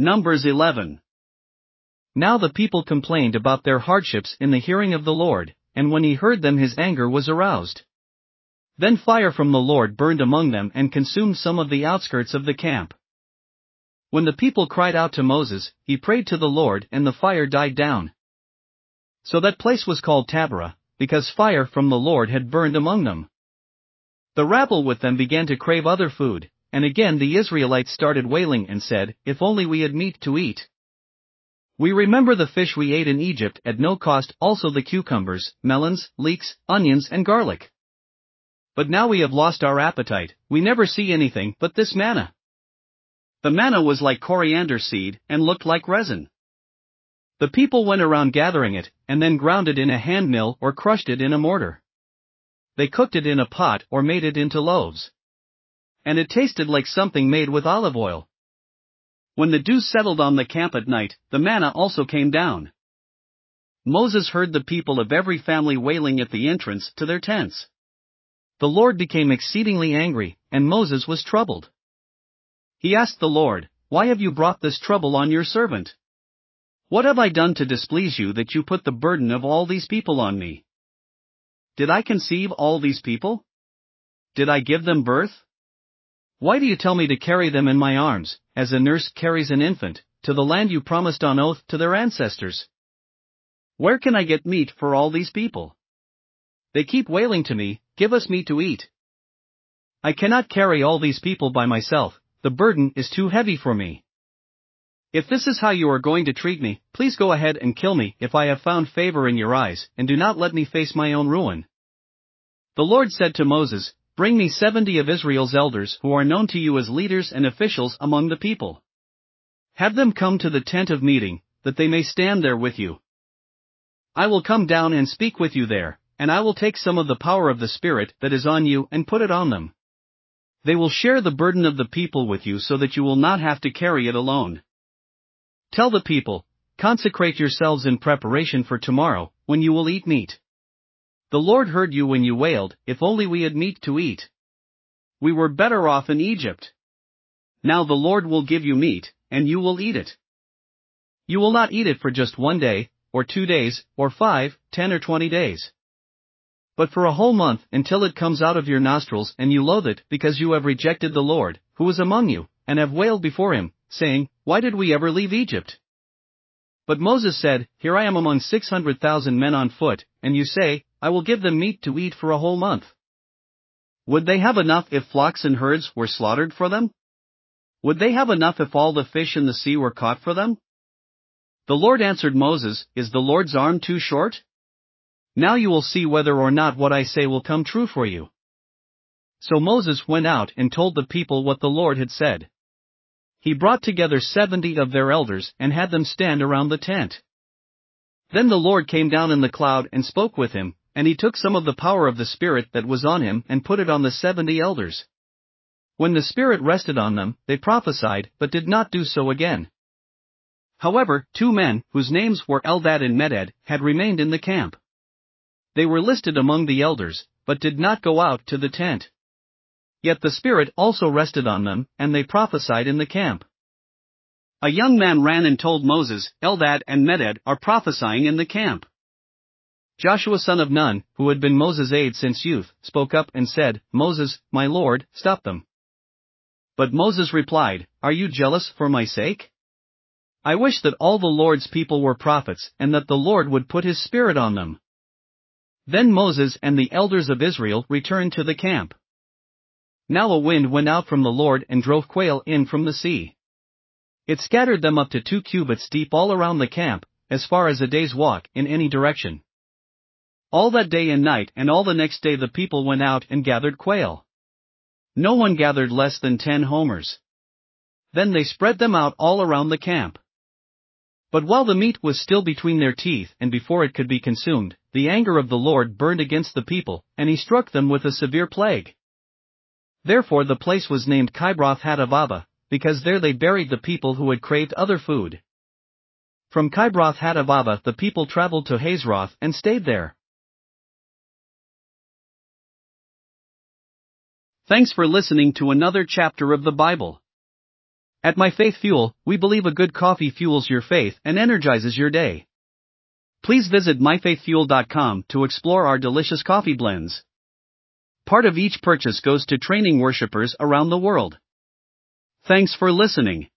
Numbers 11. Now the people complained about their hardships in the hearing of the Lord, and when he heard them his anger was aroused. Then fire from the Lord burned among them and consumed some of the outskirts of the camp. When the people cried out to Moses, he prayed to the Lord and the fire died down. So that place was called Taberah, because fire from the Lord had burned among them. The rabble with them began to crave other food, and again the Israelites started wailing and said, If only we had meat to eat. We remember the fish we ate in Egypt at no cost, also the cucumbers, melons, leeks, onions, and garlic. But now we have lost our appetite, we never see anything but this manna. The manna was like coriander seed and looked like resin. The people went around gathering it, and then ground it in a hand mill or crushed it in a mortar. They cooked it in a pot or made it into loaves. And it tasted like something made with olive oil. When the dew settled on the camp at night, the manna also came down. Moses heard the people of every family wailing at the entrance to their tents. The Lord became exceedingly angry, and Moses was troubled. He asked the Lord, Why have you brought this trouble on your servant? What have I done to displease you that you put the burden of all these people on me? Did I conceive all these people? Did I give them birth? Why do you tell me to carry them in my arms, as a nurse carries an infant, to the land you promised on oath to their ancestors? Where can I get meat for all these people? They keep wailing to me, Give us meat to eat. I cannot carry all these people by myself, the burden is too heavy for me. If this is how you are going to treat me, please go ahead and kill me if I have found favor in your eyes, and do not let me face my own ruin. The Lord said to Moses, Bring me seventy of Israel's elders who are known to you as leaders and officials among the people. Have them come to the tent of meeting, that they may stand there with you. I will come down and speak with you there, and I will take some of the power of the Spirit that is on you and put it on them. They will share the burden of the people with you so that you will not have to carry it alone. Tell the people, consecrate yourselves in preparation for tomorrow, when you will eat meat. The Lord heard you when you wailed, if only we had meat to eat. We were better off in Egypt. Now the Lord will give you meat, and you will eat it. You will not eat it for just one day, or two days, or five, ten or twenty days. But for a whole month until it comes out of your nostrils and you loathe it because you have rejected the Lord, who is among you, and have wailed before him, saying, Why did we ever leave Egypt? But Moses said, Here I am among six hundred thousand men on foot, and you say, I will give them meat to eat for a whole month. Would they have enough if flocks and herds were slaughtered for them? Would they have enough if all the fish in the sea were caught for them? The Lord answered Moses, Is the Lord's arm too short? Now you will see whether or not what I say will come true for you. So Moses went out and told the people what the Lord had said. He brought together seventy of their elders and had them stand around the tent. Then the Lord came down in the cloud and spoke with him, and he took some of the power of the Spirit that was on him and put it on the seventy elders. When the Spirit rested on them, they prophesied, but did not do so again. However, two men, whose names were Eldad and Medad, had remained in the camp. They were listed among the elders, but did not go out to the tent. Yet the Spirit also rested on them, and they prophesied in the camp. A young man ran and told Moses, Eldad and Medad are prophesying in the camp. Joshua son of Nun, who had been Moses' aide since youth, spoke up and said, Moses, my lord, stop them. But Moses replied, Are you jealous for my sake? I wish that all the Lord's people were prophets and that the Lord would put his spirit on them. Then Moses and the elders of Israel returned to the camp. Now a wind went out from the Lord and drove quail in from the sea. It scattered them up to two cubits deep all around the camp, as far as a day's walk in any direction. All that day and night and all the next day the people went out and gathered quail. No one gathered less than ten homers. Then they spread them out all around the camp. But while the meat was still between their teeth and before it could be consumed, the anger of the Lord burned against the people, and he struck them with a severe plague. Therefore the place was named Kibroth Hattaavah, because there they buried the people who had craved other food. From Kibroth Hattaavah the people traveled to Hazeroth and stayed there. Thanks for listening to another chapter of the Bible. At My Faith Fuel, we believe a good coffee fuels your faith and energizes your day. Please visit myfaithfuel.com to explore our delicious coffee blends. Part of each purchase goes to training worshippers around the world. Thanks for listening.